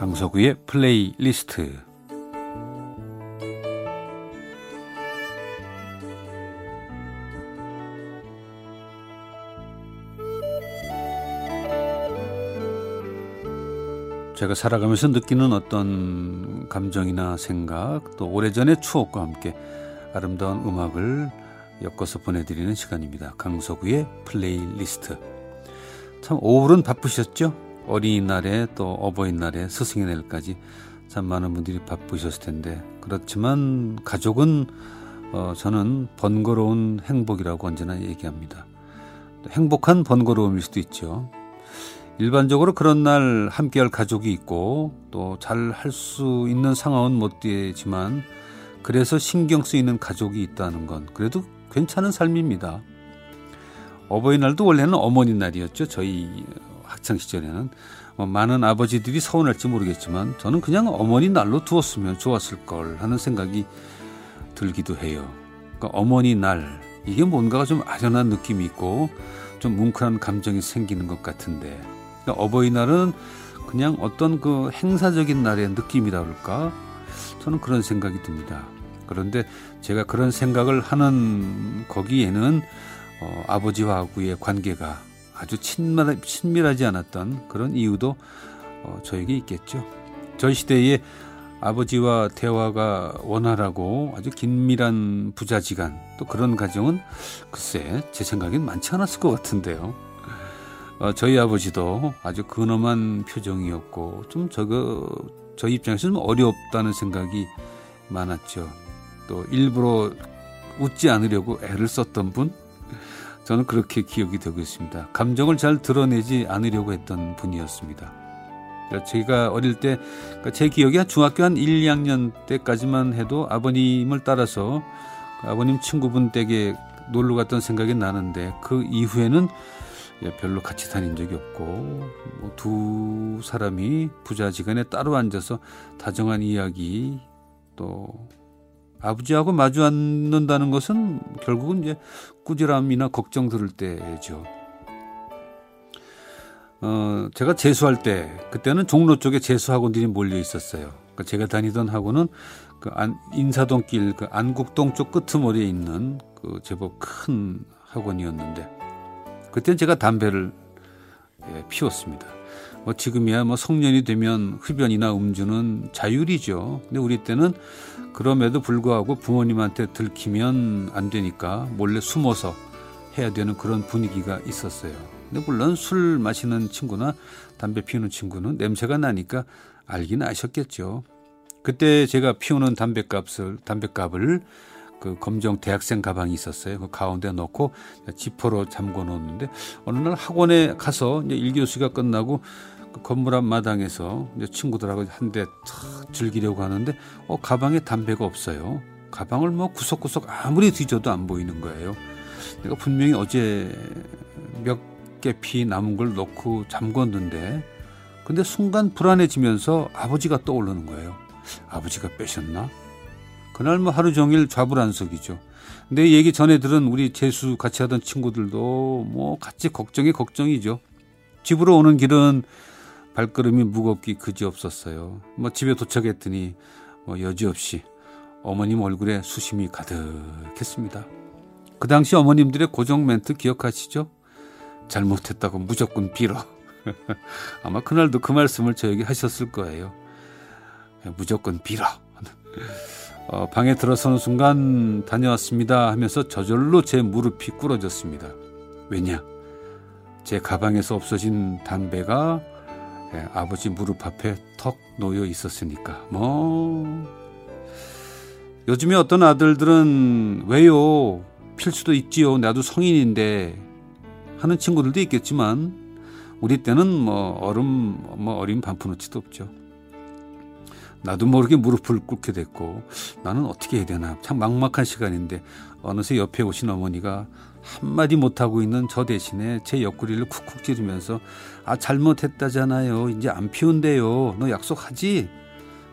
강석우의 플레이리스트 제가 살아가면서 느끼는 어떤 감정이나 생각 또 오래전의 추억과 함께 아름다운 음악을 엮어서 보내드리는 시간입니다. 강석우의 플레이리스트 참 오늘은 바쁘셨죠? 어린이날에 또 어버이날에 스승의 날까지 참 많은 분들이 바쁘셨을 텐데 그렇지만 가족은 어, 저는 번거로운 행복이라고 언제나 얘기합니다. 행복한 번거로움일 수도 있죠. 일반적으로 그런 날 함께할 가족이 있고 또 잘 할 수 있는 상황은 못 되지만 그래서 신경 쓰이는 가족이 있다는 건 그래도 괜찮은 삶입니다. 어버이날도 원래는 어머니 날이었죠. 저희 학창 시절에는 뭐 많은 아버지들이 서운할지 모르겠지만 저는 그냥 어머니 날로 두었으면 좋았을 걸 하는 생각이 들기도 해요. 그러니까 어머니 날 이게 뭔가가 좀 아련한 느낌이 있고 좀 뭉클한 감정이 생기는 것 같은데 그러니까 어버이날은 그냥 어떤 그 행사적인 날의 느낌이라 그럴까 저는 그런 생각이 듭니다. 그런데 제가 그런 생각을 하는 거기에는 어, 아버지와하고의 관계가 아주 친밀, 친밀하지 않았던 그런 이유도 어, 저에게 있겠죠. 전 시대에 아버지와 대화가 원활하고 아주 긴밀한 부자지간 또 그런 가정은 글쎄 제 생각엔 많지 않았을 것 같은데요. 어, 저희 아버지도 아주 근엄한 표정이었고 좀 저거 저 입장에서 좀 어렵다는 생각이 많았죠. 또 일부러 웃지 않으려고 애를 썼던 분 저는 그렇게 기억이 되고 있습니다. 감정을 잘 드러내지 않으려고 했던 분이었습니다. 그러니까 제가 어릴 때, 그러니까 제 기억이 한 중학교 한 1, 2학년 때까지만 해도 아버님을 따라서 그 아버님 친구분 댁에 놀러 갔던 생각이 나는데 그 이후에는 예, 별로 같이 다닌 적이 없고 뭐두 사람이 부자지간에 따로 앉아서 다정한 이야기 또 아버지하고 마주 앉는다는 것은 결국은 이제 꾸지람이나 걱정 들을 때죠. 어, 제가 재수할 때, 그때는 종로 쪽에 재수 학원들이 몰려 있었어요. 그러니까 제가 다니던 학원은 그 안, 인사동길 그 안국동 쪽 끄트머리에 있는 그 제법 큰 학원이었는데, 그때는 제가 담배를 예, 피웠습니다. 뭐 지금이야 뭐 성년이 되면 흡연이나 음주는 자율이죠. 근데 우리 때는 그럼에도 불구하고 부모님한테 들키면 안 되니까 몰래 숨어서 해야 되는 그런 분위기가 있었어요. 근데 물론 술 마시는 친구나 담배 피우는 친구는 냄새가 나니까 알긴 아셨겠죠. 그때 제가 피우는 담배값을 담배값을 그 검정 대학생 가방이 있었어요. 그 가운데 넣고 지퍼로 잠궈 놓는데 어느 날 학원에 가서 이제 1교시가 끝나고 그 건물 앞 마당에서 이제 친구들하고 한 대 즐기려고 하는데 어 가방에 담배가 없어요. 가방을 뭐 구석구석 아무리 뒤져도 안 보이는 거예요. 내가 분명히 어제 몇 개 피 남은 걸 넣고 잠궜는데 근데 순간 불안해지면서 아버지가 떠오르는 거예요. 아버지가 빼셨나? 그날 뭐 하루 종일 좌불안석이죠. 내 얘기 전에 들은 우리 재수 같이 하던 친구들도 뭐 같이 걱정이 걱정이죠. 집으로 오는 길은 발걸음이 무겁기 그지없었어요. 뭐 집에 도착했더니 뭐 여지없이 어머님 얼굴에 수심이 가득했습니다. 그 당시 어머님들의 고정 멘트 기억하시죠? 잘못했다고 무조건 빌어. 아마 그날도 그 말씀을 저에게 하셨을 거예요. 무조건 빌어. 어, 방에 들어서는 순간 다녀왔습니다 하면서 저절로 제 무릎이 꿇어졌습니다. 왜냐? 제 가방에서 없어진 담배가 예, 아버지 무릎 앞에 턱 놓여 있었으니까. 뭐 요즘에 어떤 아들들은 왜요? 필 수도 있지요. 나도 성인인데 하는 친구들도 있겠지만 우리 때는 뭐 얼음 뭐 어린 반푼어치도 없죠. 나도 모르게 무릎을 꿇게 됐고 나는 어떻게 해야 되나 참 막막한 시간인데 어느새 옆에 오신 어머니가 한마디 못하고 있는 저 대신에 제 옆구리를 쿡쿡 찌르면서 아 잘못했다잖아요. 이제 안 피운대요. 너 약속하지?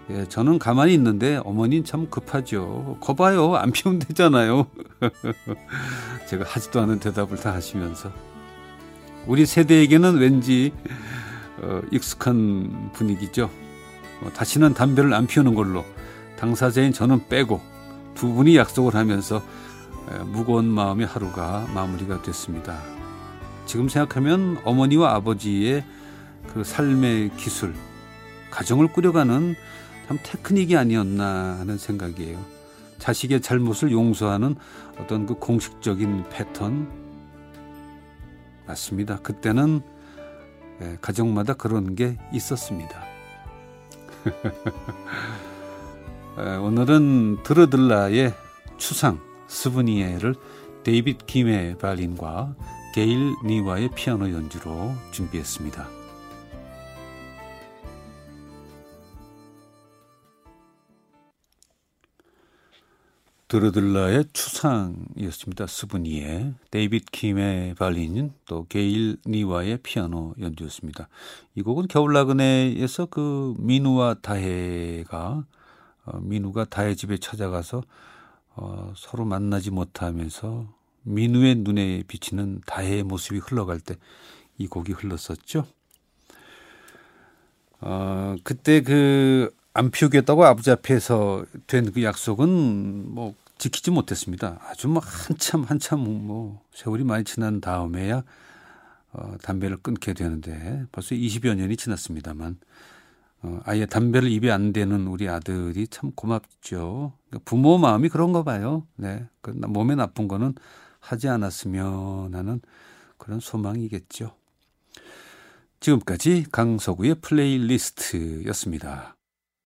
예, 저는 가만히 있는데 어머니는 참 급하죠. 거봐요. 안 피운대잖아요. 제가 하지도 않은 대답을 다 하시면서 우리 세대에게는 왠지 어, 익숙한 분위기죠 어, 다시는 담배를 안 피우는 걸로 당사자인 저는 빼고 두 분이 약속을 하면서 무거운 마음의 하루가 마무리가 됐습니다. 지금 생각하면 어머니와 아버지의 그 삶의 기술, 가정을 꾸려가는 참 테크닉이 아니었나 하는 생각이에요. 자식의 잘못을 용서하는 어떤 그 공식적인 패턴 맞습니다. 그때는 가정마다 그런 게 있었습니다. 오늘은 드르들라의 추상 스브니에를 데이빗 김의 발린과 게일 니와의 피아노 연주로 준비했습니다. 드르들라의 추상이었습니다. 스브니에 데이빗 킴의 발린 또 게일 니와의 피아노 연주였습니다. 이 곡은 겨울 나그네에서 그 민우와 다혜가 어, 민우가 다혜 집에 찾아가서 어, 서로 만나지 못하면서 민우의 눈에 비치는 다혜의 모습이 흘러갈 때 이 곡이 흘렀었죠. 어, 그때 그 안 피우겠다고 아버지 앞에서 된 그 약속은 뭐 지키지 못했습니다. 아주 뭐 한참 한참 뭐 세월이 많이 지난 다음에야 어, 담배를 끊게 되는데 벌써 20여 년이 지났습니다만 어, 아예 담배를 입에 안 대는 우리 아들이 참 고맙죠. 그러니까 부모 마음이 그런가 봐요. 네. 그 몸에 나쁜 거는 하지 않았으면 하는 그런 소망이겠죠. 지금까지 강서구의 플레이리스트였습니다.